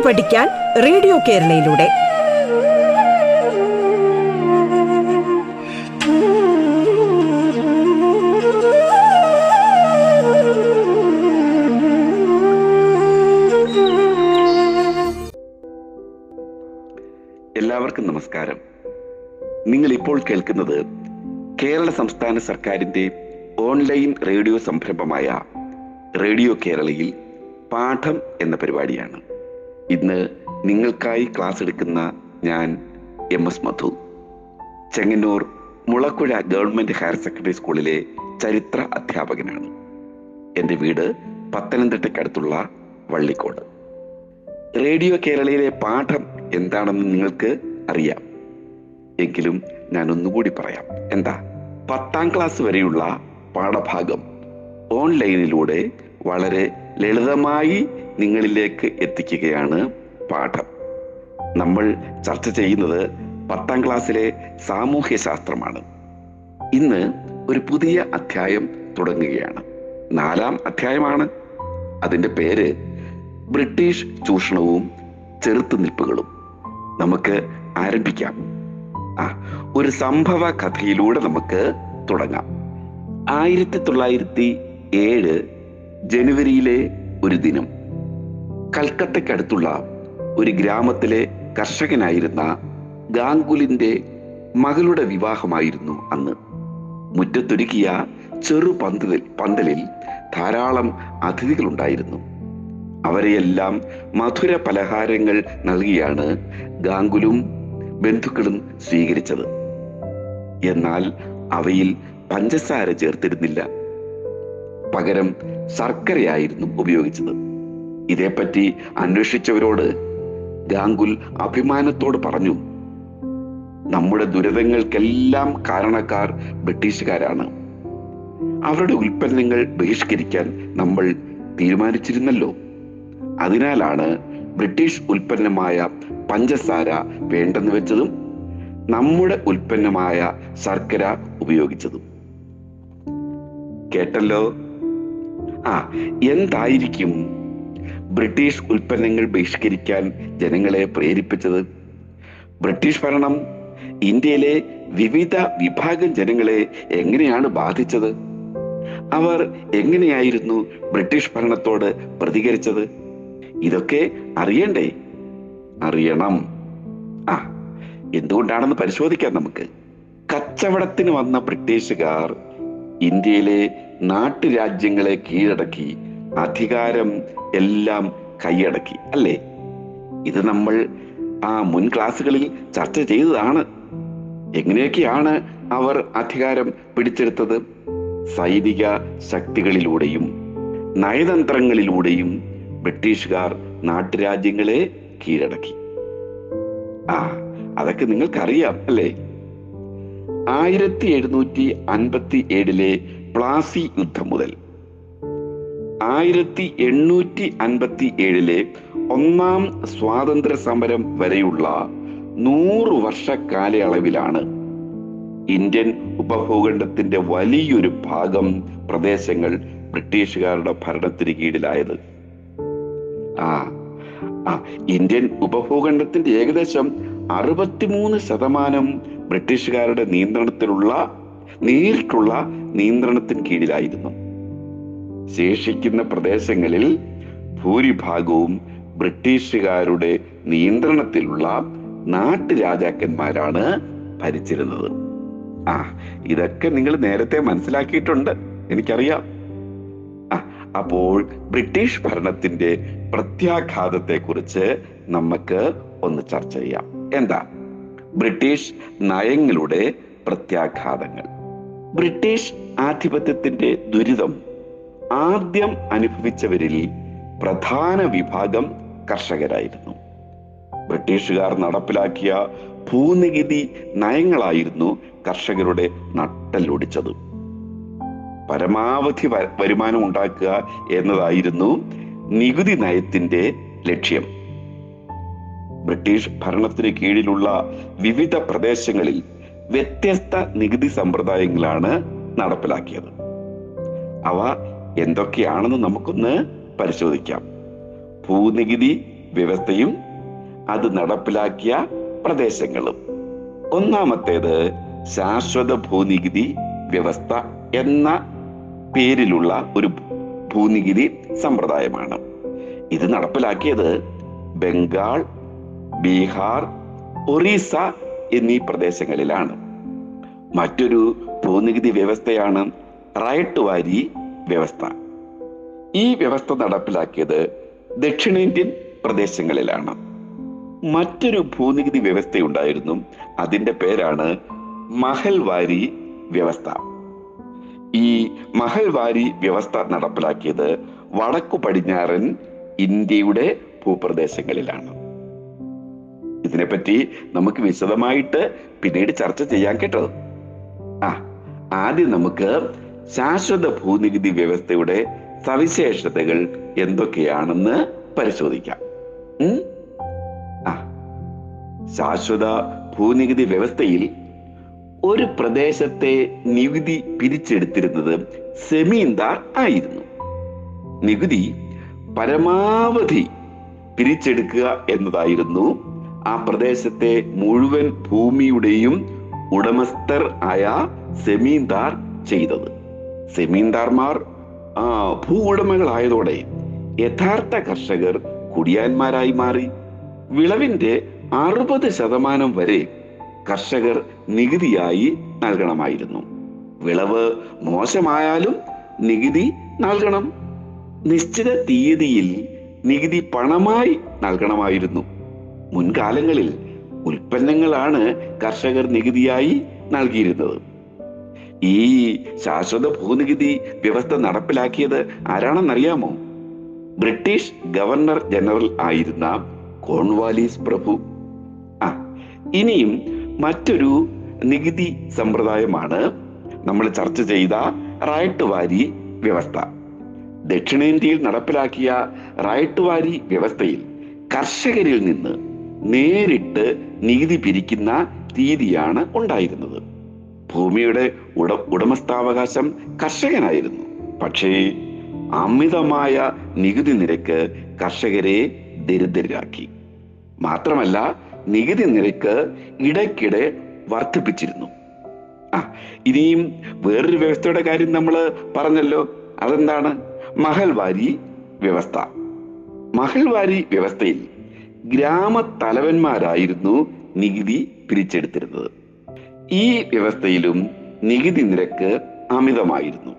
പാട്ട് പഠിക്കാൻ റേഡിയോ കേരളയിലൂടെ. എല്ലാവർക്കും നമസ്കാരം. നിങ്ങൾ ഇപ്പോൾ കേൾക്കുന്നത് കേരള സംസ്ഥാന സർക്കാരിന്റെ ഓൺലൈൻ റേഡിയോ സംരംഭമായ റേഡിയോ കേരളയിൽ പാഠം എന്ന പരിപാടിയാണ്. ഇന്ന് നിങ്ങൾക്കായി ക്ലാസ് എടുക്കുന്ന ഞാൻ M S Madhu. Chengannur Mulakkuzha government higher secondary സ്കൂളിലെ ചരിത്ര അധ്യാപകനാണ്. എന്റെ വീട് പത്തനംതിട്ടയ്ക്കടുത്തുള്ള വള്ളിക്കോട്. റേഡിയോ കേരളയിലെ പാഠം എന്താണെന്ന് നിങ്ങൾക്ക് അറിയാം. എങ്കിലും ഞാൻ ഒന്നുകൂടി പറയാം. എന്താ? പത്താം ക്ലാസ് വരെയുള്ള പാഠഭാഗം ഓൺലൈനിലൂടെ വളരെ ലളിതമായി നിങ്ങളിലേക്ക് എത്തിക്കുകയാണ് പാഠം. നമ്മൾ ചർച്ച ചെയ്യുന്നത് പത്താം ക്ലാസ്സിലെ സാമൂഹ്യ ശാസ്ത്രമാണ് ഇന്ന് ഒരു പുതിയ അധ്യായം തുടങ്ങുകയാണ്. നാലാം അധ്യായമാണ്. അതിന്റെ പേര് ബ്രിട്ടീഷ് ചൂഷണവും ചെറുത്തുനിൽപ്പുകളും. നമുക്ക് ആരംഭിക്കാം. ആ ഒരു സംഭവ കഥയിലൂടെ നമുക്ക് തുടങ്ങാം. ആയിരത്തി തൊള്ളായിരത്തി ഏഴ് ജനുവരിയിലെ ഒരു ദിനം. കൽക്കത്തയ്ക്കടുത്തുള്ള ഒരു ഗ്രാമത്തിലെ കർഷകനായിരുന്ന ഗാംഗുലിന്റെ മകളുടെ വിവാഹമായിരുന്നു അന്ന്. മുറ്റത്തൊരുക്കിയ ചെറു പന്തലിൽ പന്തലിൽ ധാരാളം അതിഥികളുണ്ടായിരുന്നു. അവരെയെല്ലാം മധുര പലഹാരങ്ങൾ നൽകിയാണ് ഗാംഗുലും ബന്ധുക്കളും സ്വീകരിച്ചത്. എന്നാൽ അവയിൽ പഞ്ചസാര ചേർത്തിരുന്നില്ല. പകരം ശർക്കരയായിരുന്നു ഉപയോഗിച്ചത്. ഇതേപ്പറ്റി അന്വേഷിച്ചവരോട് ഗാംഗുൽ അഭിമാനത്തോട് പറഞ്ഞു നമ്മുടെ ദുരിതങ്ങൾക്കെല്ലാം കാരണക്കാർ ബ്രിട്ടീഷുകാരാണ്. അവരുടെ ഉൽപ്പന്നങ്ങൾ ബഹിഷ്കരിക്കാൻ നമ്മൾ തീരുമാനിച്ചിരുന്നല്ലോ. അതിനാലാണ് ബ്രിട്ടീഷ് ഉൽപ്പന്നമായ പഞ്ചസാര വേണ്ടെന്ന് വെച്ചതും നമ്മുടെ ഉൽപ്പന്നമായ ശർക്കര ഉപയോഗിച്ചതും. കേട്ടല്ലോ? ആ എന്തായിരിക്കും ബ്രിട്ടീഷ് ഉൽപ്പന്നങ്ങൾ ബഹിഷ്കരിക്കാൻ ജനങ്ങളെ പ്രേരിപ്പിച്ചത്. ബ്രിട്ടീഷ് ഭരണം ഇന്ത്യയിലെ വിവിധ വിഭാഗം ജനങ്ങളെ എങ്ങനെയാണ് ബാധിച്ചത്? അവർ എങ്ങനെയായിരുന്നു ബ്രിട്ടീഷ് ഭരണത്തോട് പ്രതികരിച്ചത്? ഇതൊക്കെ അറിയണ്ടേ? അറിയണം. ആ എന്തുകൊണ്ടാണെന്ന് പരിശോധിക്കാം നമുക്ക്. കച്ചവടത്തിന് വന്ന ബ്രിട്ടീഷുകാർ ഇന്ത്യയിലെ നാട്ടുരാജ്യങ്ങളെ കീഴടക്കി അധികാരം എല്ലാം കൈയടക്കി അല്ലേ? ഇത് നമ്മൾ ആ മുൻ ക്ലാസ്സുകളിൽ ചർച്ച ചെയ്തതാണ്. എങ്ങനെയൊക്കെയാണ് അവർ അധികാരം പിടിച്ചെടുത്തത്? സൈനിക ശക്തികളിലൂടെയും നയതന്ത്രങ്ങളിലൂടെയും ബ്രിട്ടീഷുകാർ നാട്ടുരാജ്യങ്ങളെ കീഴടക്കി. ആ അതൊക്കെ നിങ്ങൾക്കറിയാം അല്ലേ? ആയിരത്തി എഴുന്നൂറ്റി അൻപത്തി ഏഴിലെ പ്ലാസി യുദ്ധം മുതൽ ആയിരത്തി എണ്ണൂറ്റി അൻപത്തി ഏഴിലെ ഒന്നാം സ്വാതന്ത്ര്യ സമരം വരെയുള്ള നൂറ് വർഷ കാലയളവിലാണ് ഇന്ത്യൻ ഉപഭൂഖണ്ഡത്തിന്റെ വലിയൊരു ഭാഗം പ്രദേശങ്ങൾ ബ്രിട്ടീഷുകാരുടെ ഭരണത്തിന് കീഴിലായത്. ആ ആ ഇന്ത്യൻ ഉപഭൂഖണ്ഡത്തിന്റെ ഏകദേശം അറുപത്തിമൂന്ന് ശതമാനം ബ്രിട്ടീഷുകാരുടെ നിയന്ത്രണത്തിലുള്ള നേരിട്ടുള്ള നിയന്ത്രണത്തിന് കീഴിലായിരുന്നു. ശേഷിക്കുന്ന പ്രദേശങ്ങളിൽ ഭൂരിഭാഗവും ബ്രിട്ടീഷുകാരുടെ നിയന്ത്രണത്തിലുള്ള നാട്ടുരാജാക്കന്മാരാണ് ഭരിച്ചിരുന്നത്. ആ ഇതൊക്കെ നിങ്ങൾ നേരത്തെ മനസ്സിലാക്കിയിട്ടുണ്ട്. എനിക്കറിയാം. അപ്പോൾ ബ്രിട്ടീഷ് ഭരണത്തിന്റെ പ്രത്യാഘാതത്തെ കുറിച്ച് നമുക്ക് ഒന്ന് ചർച്ച ചെയ്യാം. എന്താ? ബ്രിട്ടീഷ് നയങ്ങളുടെ പ്രത്യാഘാതങ്ങൾ. ബ്രിട്ടീഷ് ആധിപത്യത്തിന്റെ ദുരിതം ആദ്യം അനുഭവിച്ചവരിൽ പ്രധാന വിഭാഗം കർഷകരായിരുന്നു. ബ്രിട്ടീഷുകാർ നടപ്പിലാക്കിയ ഭൂനികുതി നയങ്ങളായിരുന്നു കർഷകരുടെ നട്ടലൊടിച്ചത് പരമാവധി വരുമാനം ഉണ്ടാക്കുക എന്നതായിരുന്നു നികുതി നയത്തിന്റെ ലക്ഷ്യം. ബ്രിട്ടീഷ് ഭരണത്തിന് കീഴിലുള്ള വിവിധ പ്രദേശങ്ങളിൽ വ്യത്യസ്ത നികുതി സമ്പ്രദായങ്ങളാണ് നടപ്പിലാക്കിയത്. അവ എന്തൊക്കെയാണെന്ന് നമുക്കൊന്ന് പരിശോധിക്കാം. ഭൂനികുതി വ്യവസ്ഥയും അത് നടപ്പിലാക്കിയ പ്രദേശങ്ങളും. ഒന്നാമത്തേത് ശാശ്വത ഭൂനികുതി വ്യവസ്ഥ എന്ന പേരിലുള്ള ഒരു ഭൂനികുതി സമ്പ്രദായമാണ്. ഇത് നടപ്പിലാക്കിയത് ബംഗാൾ ബീഹാർ ഒറീസ എന്നീ പ്രദേശങ്ങളിലാണ്. മറ്റൊരു ഭൂനികുതി വ്യവസ്ഥയാണ് റൈറ്റ് വാരി വ്യവസ്ഥ. ഈ വ്യവസ്ഥ നടപ്പിലാക്കിയത് ദക്ഷിണേന്ത്യൻ പ്രദേശങ്ങളിലാണ്. മറ്റൊരു ഭൂനികുതി വ്യവസ്ഥയുണ്ടായിരുന്നു. അതിന്റെ പേരാണ് മഹൽവാരി വ്യവസ്ഥ. ഈ മഹൽവാരി വ്യവസ്ഥ നടപ്പിലാക്കിയത് വടക്കു പടിഞ്ഞാറൻ ഇന്ത്യയുടെ ഭൂപ്രദേശങ്ങളിലാണ്. ഇതിനെപ്പറ്റി നമുക്ക് വിശദമായിട്ട് പിന്നീട് ചർച്ച ചെയ്യാൻ കേട്ടോ. ആ ആദ്യം നമുക്ക് ശാശ്വത ഭൂനികുതി വ്യവസ്ഥയുടെ സവിശേഷതകൾ എന്തൊക്കെയാണെന്ന് പരിശോധിക്കാം. ആ. ശാശ്വത ഭൂനികുതി വ്യവസ്ഥയിൽ ഒരു പ്രദേശത്തെ നികുതി പിരിച്ചെടുത്തിരുന്നത് സെമീന്ദാർ ആയിരുന്നു. നികുതി പരമാവധി പിരിച്ചെടുക്കുക എന്നതായിരുന്നു ആ പ്രദേശത്തെ മുഴുവൻ ഭൂമിയുടെയും ഉടമസ്ഥർ ആയ സെമീന്ദാർ ചെയ്തത്. സെമീന്ദാർമാർ ഭൂ ഉടമകളായതോടെ യഥാർത്ഥ കർഷകർ കുടിയാന്മാരായി മാറി. വിളവിന്റെ അറുപത് ശതമാനം വരെ കർഷകർ നികുതിയായി നൽകണമായിരുന്നു. വിളവ് മോശമായാലും നികുതി നൽകണം. നിശ്ചിത തീയതിയിൽ നികുതി പണമായി നൽകണമായിരുന്നു. മുൻകാലങ്ങളിൽ ഉൽപ്പന്നങ്ങളാണ് കർഷകർ നികുതിയായി നൽകിയിരുന്നത്. ഈ ശാശ്വത ഭൂനികുതി വ്യവസ്ഥ നടപ്പിലാക്കിയത് ആരാണെന്നറിയാമോ? ബ്രിട്ടീഷ് ഗവർണർ ജനറൽ ആയിരുന്ന കോൺവാലീസ് പ്രഭു. ആ ഇനിയും മറ്റൊരു നികുതി സമ്പ്രദായമാണ് നമ്മൾ ചർച്ച ചെയ്ത റൈറ്റ് വാരി വ്യവസ്ഥ. ദക്ഷിണേന്ത്യയിൽ നടപ്പിലാക്കിയ റൈറ്റ് വാരി വ്യവസ്ഥയിൽ കർഷകരിൽ നിന്ന് നേരിട്ട് നികുതി പിരിക്കുന്ന രീതിയാണ് ഉണ്ടായിരുന്നത്. ഭൂമിയുടെ ഉട ഉടമസ്ഥാവകാശം കർഷകനായിരുന്നു. പക്ഷേ അമിതമായ നികുതി നിരക്ക് കർഷകരെ ദരിദ്രരാക്കി. മാത്രമല്ല നികുതി നിരക്ക് ഇടയ്ക്കിടെ വർദ്ധിപ്പിച്ചിരുന്നു. ആ ഇനിയും വേറൊരു വ്യവസ്ഥയുടെ കാര്യം നമ്മൾ പറഞ്ഞല്ലോ. അതെന്താണ്? മഹൽവാരി വ്യവസ്ഥ. മഹൽവാരി വ്യവസ്ഥയിൽ ഗ്രാമത്തലവന്മാരായിരുന്നു നികുതി പിരിച്ചെടുത്തിരുന്നത്. ഈ വ്യവസ്ഥയിലും നികുതി നിരക്ക് അമിതമായിരുന്നു.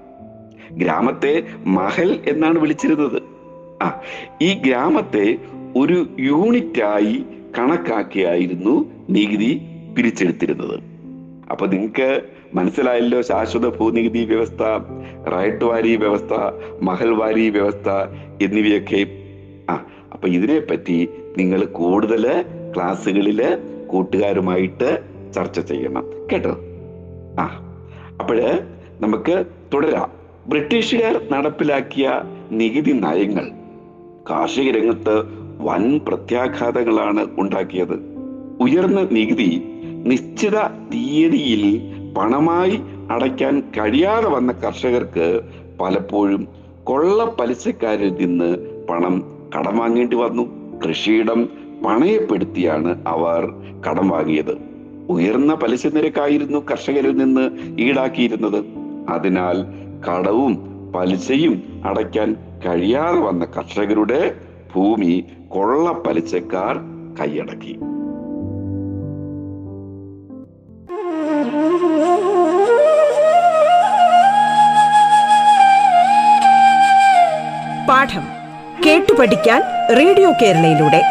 ഗ്രാമത്തെ മഹൽ എന്നാണ് വിളിച്ചിരുന്നത്. ആ ഈ ഗ്രാമത്തെ ഒരു യൂണിറ്റായി കണക്കാക്കിയായിരുന്നു നികുതി പിരിച്ചെടുത്തിരുന്നത്. അപ്പൊ നിങ്ങൾക്ക് മനസ്സിലായല്ലോ ശാശ്വത ഭൂനികുതി വ്യവസ്ഥ റൈറ്റ് വാരി വ്യവസ്ഥ മഹൽ വാരി വ്യവസ്ഥ എന്നിവയൊക്കെ. ആ അപ്പൊ ഇതിനെപ്പറ്റി നിങ്ങൾ കൂടുതൽ ക്ലാസ്സുകളിൽ കൂട്ടുകാരുമായിട്ട് ചർച്ച ചെയ്യണം. കേട്ടോ? ആ. അപ്പോഴ് നമുക്ക് തുടരാം. ബ്രിട്ടീഷുകാർ നടപ്പിലാക്കിയ നികുതി നയങ്ങൾ. കാർഷിക രംഗത്ത് വൻ പ്രത്യാഘാതങ്ങളാണ് ഉണ്ടാക്കിയത്. ഉയർന്ന നികുതി നിശ്ചിത തീയതിയിൽ പണമായി അടയ്ക്കാൻ കഴിയാതെ വന്ന കർഷകർക്ക് പലപ്പോഴും കൊള്ള പലിശക്കാരിൽ നിന്ന് പണം കടം വാങ്ങേണ്ടി വന്നു. കൃഷിയിടം പണയപ്പെടുത്തിയാണ് അവർ കടം വാങ്ങിയത്. ഉയർന്ന പലിശ നിരക്കായിരുന്നു കർഷകരിൽ നിന്ന് ഈടാക്കിയിരുന്നത്. അതിനാൽ കടവും പലിശയും അടയ്ക്കാൻ കഴിയാതെ വന്ന കർഷകരുടെ ഭൂമി കൊള്ള പലിശക്കാർ കൈയടക്കി. പാഠം കേട്ടു പഠിക്കാൻ റേഡിയോ കേരളയിലൂടെ.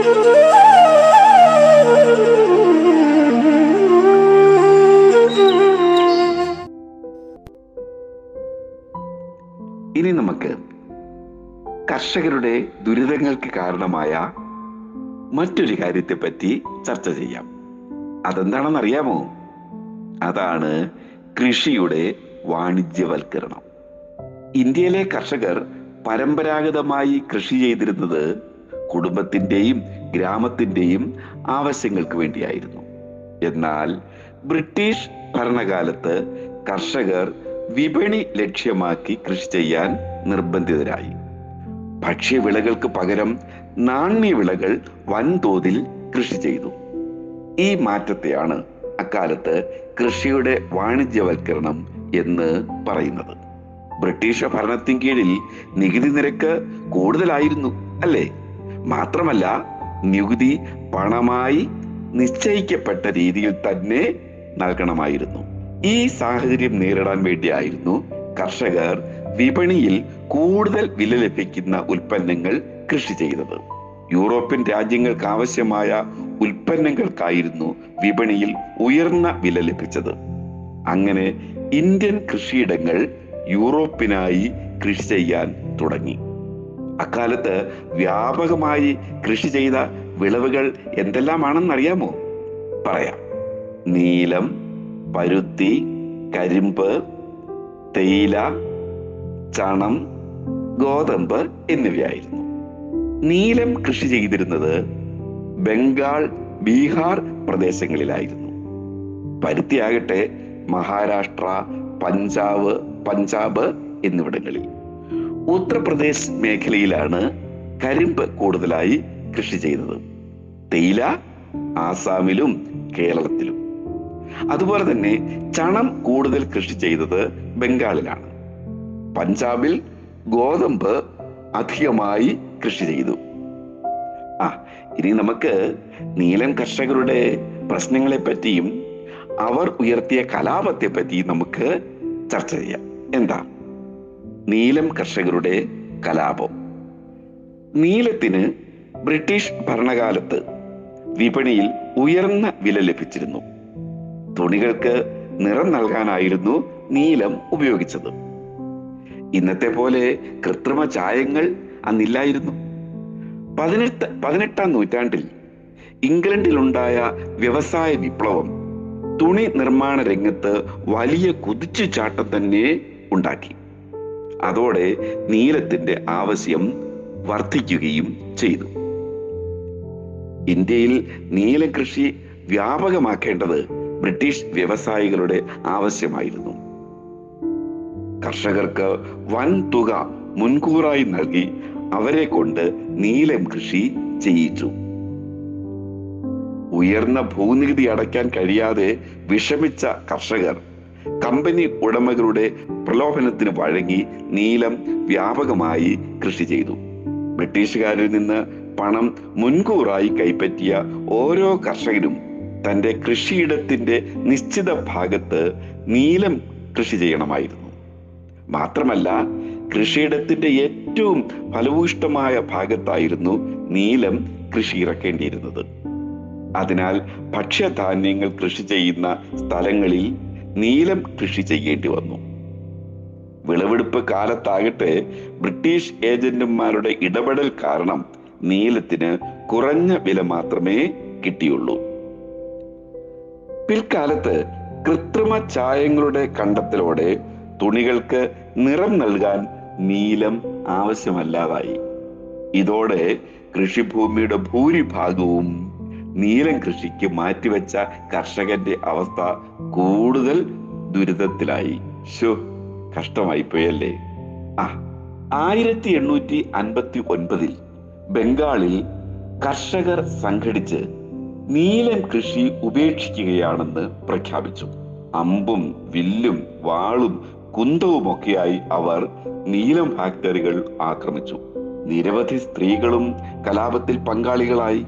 ഇനി നമുക്ക് കർഷകരുടെ ദുരിതങ്ങൾക്ക് കാരണമായ മറ്റൊരു കാര്യത്തെപ്പറ്റി ചർച്ച ചെയ്യാം. അതെന്താണെന്ന് അറിയാമോ അതാണ് കൃഷിയുടെ വാണിജ്യവൽക്കരണം. ഇന്ത്യയിലെ കർഷകർ പരമ്പരാഗതമായി കൃഷി ചെയ്തിരുന്നത് കുടുംബത്തിന്റെയും ഗ്രാമത്തിന്റെയും ആവശ്യങ്ങൾക്ക് വേണ്ടിയായിരുന്നു. എന്നാൽ ബ്രിട്ടീഷ് ഭരണകാലത്ത് കർഷകർ വിപണി ലക്ഷ്യമാക്കി കൃഷി ചെയ്യാൻ നിർബന്ധിതരായി. ഭക്ഷ്യവിളകൾക്ക് പകരം നാണ്യവിളകൾ വൻതോതിൽ കൃഷി ചെയ്തു. ഈ മാറ്റത്തെയാണ് അക്കാലത്ത് കൃഷിയുടെ വാണിജ്യവൽക്കരണം എന്ന് പറയുന്നത്. ബ്രിട്ടീഷ് ഭരണത്തിൻ കീഴിൽ നികുതി നിരക്ക് കൂടുതലായിരുന്നു അല്ലേ? മാത്രമല്ല നികുതി പണമായി നിശ്ചയിക്കപ്പെട്ട രീതിയിൽ തന്നെ നൽകണമായിരുന്നു. ഈ സാഹചര്യം നേരിടാൻ വേണ്ടിയായിരുന്നു കർഷകർ വിപണിയിൽ കൂടുതൽ വില ലഭിക്കുന്ന ഉൽപ്പന്നങ്ങൾ കൃഷി ചെയ്തത്. യൂറോപ്യൻ രാജ്യങ്ങൾക്ക് ആവശ്യമായ ഉൽപ്പന്നങ്ങൾക്കായിരുന്നു വിപണിയിൽ ഉയർന്ന വില ലഭിച്ചത്. അങ്ങനെ ഇന്ത്യൻ കൃഷിയിടങ്ങൾ യൂറോപ്പിനായി കൃഷി ചെയ്യാൻ തുടങ്ങി. അക്കാലത്ത് വ്യാപകമായി കൃഷി ചെയ്ത വിളവുകൾ എന്തെല്ലാമാണെന്നറിയാമോ? പറയാം. നീലം പരുത്തി കരിമ്പ് തേയില ചണം ഗോതമ്പ് എന്നിവയായിരുന്നു. നീലം കൃഷി ചെയ്തിരുന്നത് ബംഗാൾ ബീഹാർ പ്രദേശങ്ങളിലായിരുന്നു. പരുത്തിയാകട്ടെ മഹാരാഷ്ട്ര പഞ്ചാബ് പഞ്ചാബ് എന്നിവിടങ്ങളിൽ. ഉത്തർപ്രദേശ് മേഖലയിലാണ് കരിമ്പ് കൂടുതലായി കൃഷി ചെയ്തത് തേയില ആസാമിലും കേരളത്തിലും. അതുപോലെ തന്നെ ചണം കൂടുതൽ കൃഷി ചെയ്തത് ബംഗാളിലാണ്. പഞ്ചാബിൽ ഗോതമ്പ് അധികമായി കൃഷി ചെയ്തു. ആ ഇനി നമുക്ക് നീലം കർഷകരുടെ പ്രശ്നങ്ങളെ പറ്റിയും അവർ ഉയർത്തിയ കലാപത്തെ പറ്റിയും നമുക്ക് ചർച്ച ചെയ്യാം. എന്താ? നീലം കർഷകരുടെ കലാപം. നീലത്തിന് ബ്രിട്ടീഷ് ഭരണകാലത്ത് വിപണിയിൽ ഉയർന്ന വില ലഭിച്ചിരുന്നു. തുണികൾക്ക് നിറം നൽകാനായിരുന്നു നീലം ഉപയോഗിച്ചത്. ഇന്നത്തെ പോലെ കൃത്രിമ ചായങ്ങൾ അന്നില്ലായിരുന്നു. പതിനെട്ട് പതിനെട്ടാം നൂറ്റാണ്ടിൽ ഇംഗ്ലണ്ടിലുണ്ടായ വ്യവസായ വിപ്ലവം തുണി നിർമ്മാണ രംഗത്ത് വലിയ കുതിച്ചുചാട്ടം തന്നെ ഉണ്ടാക്കി. അതോടെ നീലത്തിന്റെ ആവശ്യം വർദ്ധിക്കുകയും ചെയ്തു. ഇന്ത്യയിൽ നീല കൃഷി വ്യാപകമാക്കേണ്ടത് ബ്രിട്ടീഷ് വ്യവസായികളുടെ ആവശ്യമായിരുന്നു. കർഷകർക്ക് വൻ തുക മുൻകൂറായി നൽകി അവരെ കൊണ്ട് നീലം കൃഷി ചെയ്യിച്ചു. ഉയർന്ന ഭൂനികുതി അടയ്ക്കാൻ കഴിയാതെ വിഷമിച്ച കർഷകർ കമ്പനി ഉടമകളുടെ പ്രലോഭനത്തിന് വഴങ്ങി നീലം വ്യാപകമായി കൃഷി ചെയ്തു. ബ്രിട്ടീഷുകാരിൽ നിന്ന് പണം മുൻകൂറായി കൈപ്പറ്റിയ ഓരോ കർഷകനും തന്റെ കൃഷിയിടത്തിന്റെ നിശ്ചിത ഭാഗത്ത് നീലം കൃഷി ചെയ്യണമായിരുന്നു. മാത്രമല്ല കൃഷിയിടത്തിന്റെ ഏറ്റവും ഫലഭൂഷ്ടമായ ഭാഗത്തായിരുന്നു നീലം കൃഷി ഇറക്കേണ്ടിയിരുന്നത്. അതിനാൽ ഭക്ഷ്യധാന്യങ്ങൾ കൃഷി ചെയ്യുന്ന സ്ഥലങ്ങളിൽ നീലം കൃഷി ചെയ്യേണ്ടി വന്നു. വിളവെടുപ്പ് കാലത്താകട്ടെ ബ്രിട്ടീഷ് ഏജന്റുമാരുടെ ഇടപെടൽ കാരണം നീലത്തിന് കുറഞ്ഞ വില മാത്രമേ കിട്ടിയുള്ളൂ. പിൽക്കാലത്ത് കൃത്രിമ ചായങ്ങളുടെ കണ്ടെത്തലോടെ തുണികൾക്ക് നിറം നൽകാൻ നീലം ആവശ്യമല്ലാതായി. ഇതോടെ കൃഷിഭൂമിയുടെ ഭൂരിഭാഗവും നീലം കൃഷിക്ക് മാറ്റിവെച്ച കർഷകന്റെ അവസ്ഥ കൂടുതൽ ദുരിതത്തിലായി. ഷോ കഷ്ടമായി പോയല്ലേ ആ ആയിരത്തി എണ്ണൂറ്റി അൻപത്തി ഒൻപതിൽ ബംഗാളിൽ കർഷകർ സംഘടിച്ച് നീലൻ കൃഷി ഉപേക്ഷിക്കുകയാണെന്ന് പ്രഖ്യാപിച്ചു. അമ്പും വില്ലും വാളും കുന്തവുമൊക്കെയായി അവർ നീലം ഫാക്ടറികൾ ആക്രമിച്ചു. നിരവധി സ്ത്രീകളും കലാപത്തിൽ പങ്കാളികളായി.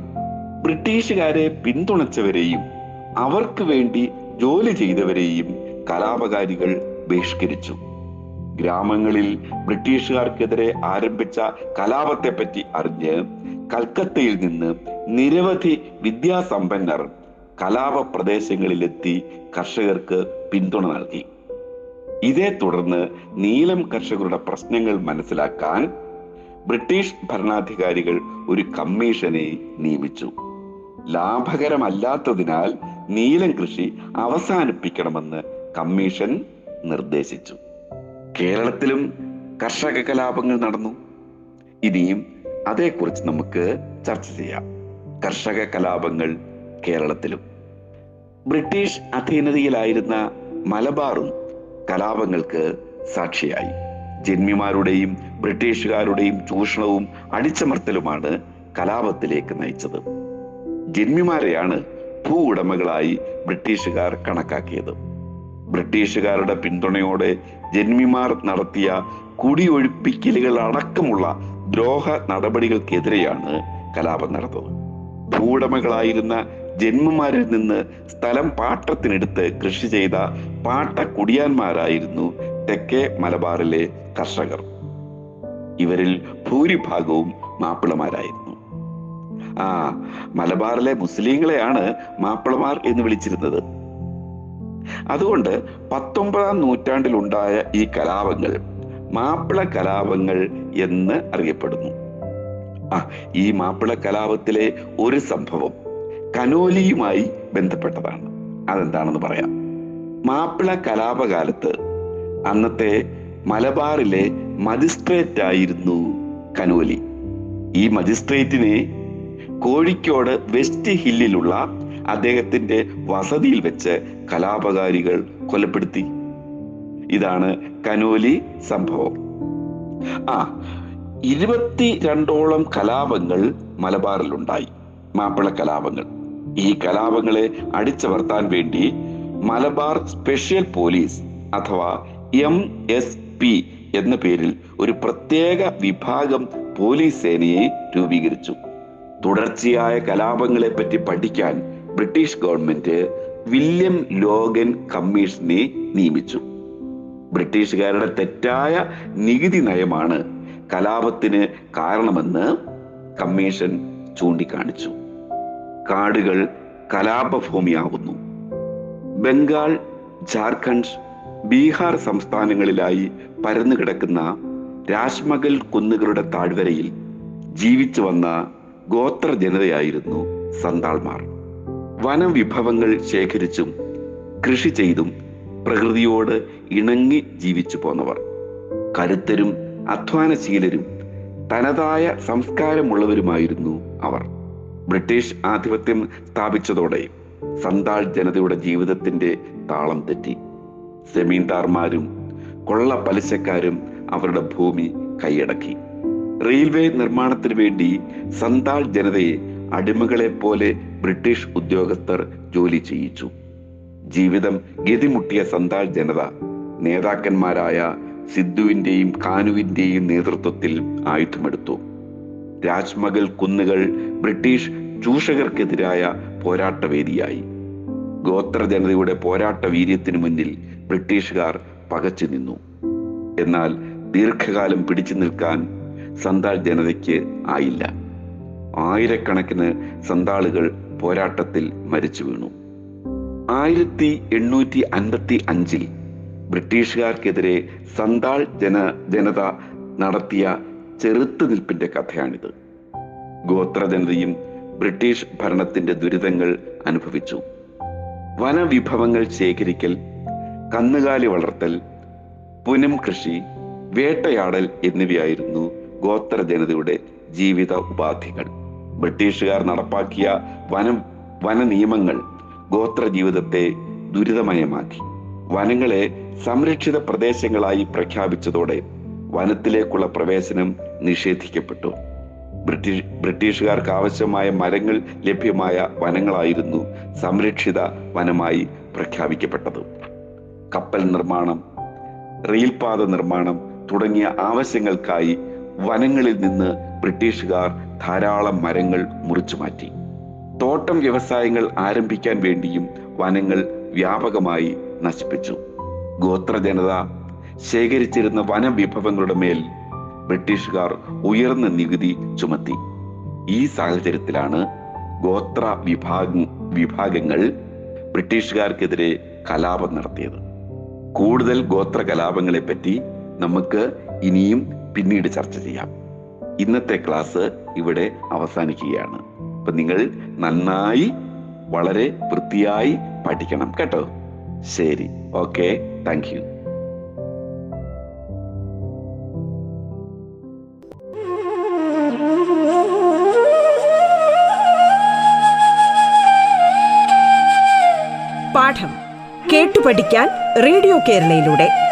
ബ്രിട്ടീഷുകാരെ പിന്തുണച്ചവരെയും അവർക്ക് വേണ്ടി ജോലി ചെയ്തവരെയും കലാപകാരികൾ ബഹിഷ്കരിച്ചു. ഗ്രാമങ്ങളിൽ ബ്രിട്ടീഷുകാർക്കെതിരെ ആരംഭിച്ച കലാപത്തെപ്പറ്റി അറിഞ്ഞ് കൽക്കത്തയിൽ നിന്ന് നിരവധി വിദ്യാസമ്പന്നർ കലാപ പ്രദേശങ്ങളിലെത്തി കർഷകർക്ക് പിന്തുണ നൽകി. ഇതേ തുടർന്ന് നീലം കർഷകരുടെ പ്രശ്നങ്ങൾ മനസ്സിലാക്കാൻ ബ്രിട്ടീഷ് ഭരണാധികാരികൾ ഒരു കമ്മീഷനെ നിയമിച്ചു. ലാഭകരമല്ലാത്തതിനാൽ നീലം കൃഷി അവസാനിപ്പിക്കണമെന്ന് കമ്മീഷൻ നിർദ്ദേശിച്ചു. കേരളത്തിലും കർഷക കലാപങ്ങൾ നടന്നു. ഇനിയും അതേക്കുറിച്ച് നമുക്ക് ചർച്ച ചെയ്യാം. കർഷക കലാപങ്ങൾ കേരളത്തിലും. ബ്രിട്ടീഷ് അധീനതയിലായിരുന്ന മലബാറും കലാപങ്ങൾക്ക് സാക്ഷിയായി. ജന്മിമാരുടെയും ബ്രിട്ടീഷുകാരുടെയും ചൂഷണവും അടിച്ചമർത്തലുമാണ് കലാപത്തിലേക്ക് നയിച്ചത്. ജന്മിമാരെയാണ് ഭൂ ഉടമകളായി ബ്രിട്ടീഷുകാർ കണക്കാക്കിയത്. ബ്രിട്ടീഷുകാരുടെ പിന്തുണയോടെ ജന്മിമാർ നടത്തിയ കുടിയൊഴിപ്പിക്കലുകൾ അടക്കമുള്ള ദ്രോഹ നടപടികൾക്കെതിരെയാണ് കലാപം നടന്നത്. ഭൂവുടമകളായിരുന്ന ജന്മമാരിൽ നിന്ന് സ്ഥലം പാട്ടത്തിനെടുത്ത് കൃഷി ചെയ്ത പാട്ട കുടിയാന്മാരായിരുന്നു തെക്കേ മലബാറിലെ കർഷകർ. ഇവരിൽ ഭൂരിഭാഗവും മാപ്പിളമാരായിരുന്നു. ആ മലബാറിലെ മുസ്ലിങ്ങളെയാണ് മാപ്പിളമാർ എന്ന് വിളിച്ചിരുന്നത്. അതുകൊണ്ട് പത്തൊമ്പതാം നൂറ്റാണ്ടിലുണ്ടായ ഈ കലാപങ്ങൾ മാപ്പിള കലാപങ്ങൾ എന്ന് അറിയപ്പെടുന്നു. ആ ഈ മാപ്പിള കലാപത്തിലെ ഒരു സംഭവം കനോലിയുമായി ബന്ധപ്പെട്ടതാണ്. അതെന്താണെന്ന് പറയാം. മാപ്പിള കലാപകാലത്ത് അന്നത്തെ മലബാറിലെ മജിസ്ട്രേറ്റ് ആയിരുന്നു കനോലി. ഈ മജിസ്ട്രേറ്റിനെ കോഴിക്കോട് വെസ്റ്റ് ഹില്ലിലുള്ള അദ്ദേഹത്തിന്റെ വസതിയിൽ വെച്ച് കലാപകാരികൾ കൊലപ്പെടുത്തി. ഇതാണ് കനോലി സംഭവം. ആ ഇരുപത്തി രണ്ടോളം കലാപങ്ങൾ മലബാറിലുണ്ടായി. മാപ്പിള കലാപങ്ങൾ. ഈ കലാപങ്ങളെ അടിച്ചമർത്താൻ വേണ്ടി മലബാർ സ്പെഷ്യൽ പോലീസ് അഥവാ എം എസ് പി എന്ന പേരിൽ ഒരു പ്രത്യേക വിഭാഗം പോലീസ് സേനയെ രൂപീകരിച്ചു. തുടർച്ചയായ കലാപങ്ങളെ പറ്റി പഠിക്കാൻ ബ്രിട്ടീഷ് ഗവൺമെന്റ് വില്യം ലോഗൻ കമ്മീഷനെ നിയമിച്ചു. ബ്രിട്ടീഷുകാരുടെ തെറ്റായ നികുതി നയമാണ് കലാപത്തിന് കാരണമെന്ന് കമ്മീഷൻ ചൂണ്ടിക്കാണിച്ചു. കാടുകൾ കലാപഭൂമിയാകുന്നു. ബംഗാൾ ജാർഖണ്ഡ് ബീഹാർ സംസ്ഥാനങ്ങളിലായി പരന്നു കിടക്കുന്ന രാജ്മഗൽ കുന്നുകളുടെ താഴ്വരയിൽ ജീവിച്ചു വന്ന ഗോത്ര ജനതയായിരുന്നു സന്താൾമാർ. വനം വിഭവങ്ങൾ ശേഖരിച്ചും കൃഷി ചെയ്തും പ്രകൃതിയോട് ഇണങ്ങി ജീവിച്ചു പോന്നവർ. കരുത്തരും അധ്വാനശീലരും തനതായ സംസ്കാരമുള്ളവരുമായിരുന്നു അവർ. ബ്രിട്ടീഷ് ആധിപത്യം സ്ഥാപിച്ചതോടെ സന്താൾ ജനതയുടെ ജീവിതത്തിന്റെ താളം തെറ്റി. സെമീന്ദാർമാരും കൊള്ള പലിശക്കാരും അവരുടെ ഭൂമി കൈയടക്കി. റെയിൽവേ നിർമ്മാണത്തിന് വേണ്ടി സന്താൾ ജനതയെ അടിമകളെ പോലെ ബ്രിട്ടീഷ് ഉദ്യോഗസ്ഥർ ജോലി ചെയ്യിച്ചു. ജീവിതം ഗതിമുട്ടിയ സന്താൾ ജനത നേതാക്കന്മാരായ സിദ്ധുവിന്റെയും കാനുവിന്റെയും നേതൃത്വത്തിൽ ആയുധമെടുത്തു. രാജ്മഗൽ കുന്നുകൾ ബ്രിട്ടീഷ് ചൂഷകർക്കെതിരായ പോരാട്ടവേദിയായി. ഗോത്ര ജനതയുടെ പോരാട്ട വീര്യത്തിനു മുന്നിൽ ബ്രിട്ടീഷുകാർ പകച്ചു നിന്നു. എന്നാൽ ദീർഘകാലം പിടിച്ചു നിൽക്കാൻ സന്താൾ ജനതയ്ക്ക് ആയില്ല. ആയിരക്കണക്കിന് സന്താളുകൾ പോരാട്ടത്തിൽ മരിച്ചു വീണു. ആയിരത്തി എണ്ണൂറ്റി അൻപത്തി അഞ്ചിൽ ബ്രിട്ടീഷുകാർക്കെതിരെ സന്താൾ ജന ജനത നടത്തിയ ചെറുത്തുനിൽപ്പിന്റെ കഥയാണിത്. ഗോത്ര ജനതയും ബ്രിട്ടീഷ് ഭരണത്തിന്റെ ദുരിതങ്ങൾ അനുഭവിച്ചു. വനവിഭവങ്ങൾ ശേഖരിക്കൽ കന്നുകാലി വളർത്തൽ പുനം കൃഷി വേട്ടയാടൽ എന്നിവയായിരുന്നു ഗോത്ര ജനതയുടെ ജീവിത ഉപാധികൾ. ബ്രിട്ടീഷുകാർ നടപ്പാക്കിയ വനം വന നിയമങ്ങൾ ഗോത്ര ജീവിതത്തെ ദുരിതമയമാക്കി. വനങ്ങളെ സംരക്ഷിത പ്രദേശങ്ങളായി പ്രഖ്യാപിച്ചതോടെ വനത്തിലേക്കുള്ള പ്രവേശനം നിഷേധിക്കപ്പെട്ടു. ബ്രിട്ടീഷ് ബ്രിട്ടീഷുകാർക്ക് ആവശ്യമായ മരങ്ങൾ ലഭ്യമായ വനങ്ങളായിരുന്നു സംരക്ഷിത വനമായി പ്രഖ്യാപിക്കപ്പെട്ടത്. കപ്പൽ നിർമ്മാണം റെയിൽപാത നിർമ്മാണം തുടങ്ങിയ ആവശ്യങ്ങൾക്കായി വനങ്ങളിൽ നിന്ന് ബ്രിട്ടീഷുകാർ ധാരാളം മരങ്ങൾ മുറിച്ചു മാറ്റി. തോട്ടം വ്യവസായങ്ങൾ ആരംഭിക്കാൻ വേണ്ടിയും വനങ്ങൾ വ്യാപകമായി നശിപ്പിച്ചു. ഗോത്ര ജനത ശേഖരിച്ചിരുന്ന വനവിഭവങ്ങളുടെ മേൽ ബ്രിട്ടീഷുകാർ ഉയർന്ന നികുതി ചുമത്തി. ഈ സാഹചര്യത്തിലാണ് ഗോത്ര വിഭാഗ വിഭാഗങ്ങൾ ബ്രിട്ടീഷുകാർക്കെതിരെ കലാപം നടത്തിയത്. കൂടുതൽ ഗോത്ര കലാപങ്ങളെപ്പറ്റി നമുക്ക് ഇനിയും പിന്നീട് ചർച്ച ചെയ്യാം. ഇന്നത്തെ ക്ലാസ് ഇവിടെ അവസാനിക്കുകയാണ്. അപ്പൊ നിങ്ങൾ നന്നായി വളരെ വൃത്തിയായി പഠിക്കണം കേട്ടോ. ശരി. ഓക്കെ. Thank you. പാഠം കേട്ടു പഠിക്കാൻ റേഡിയോ കേരളയിലൂടെ.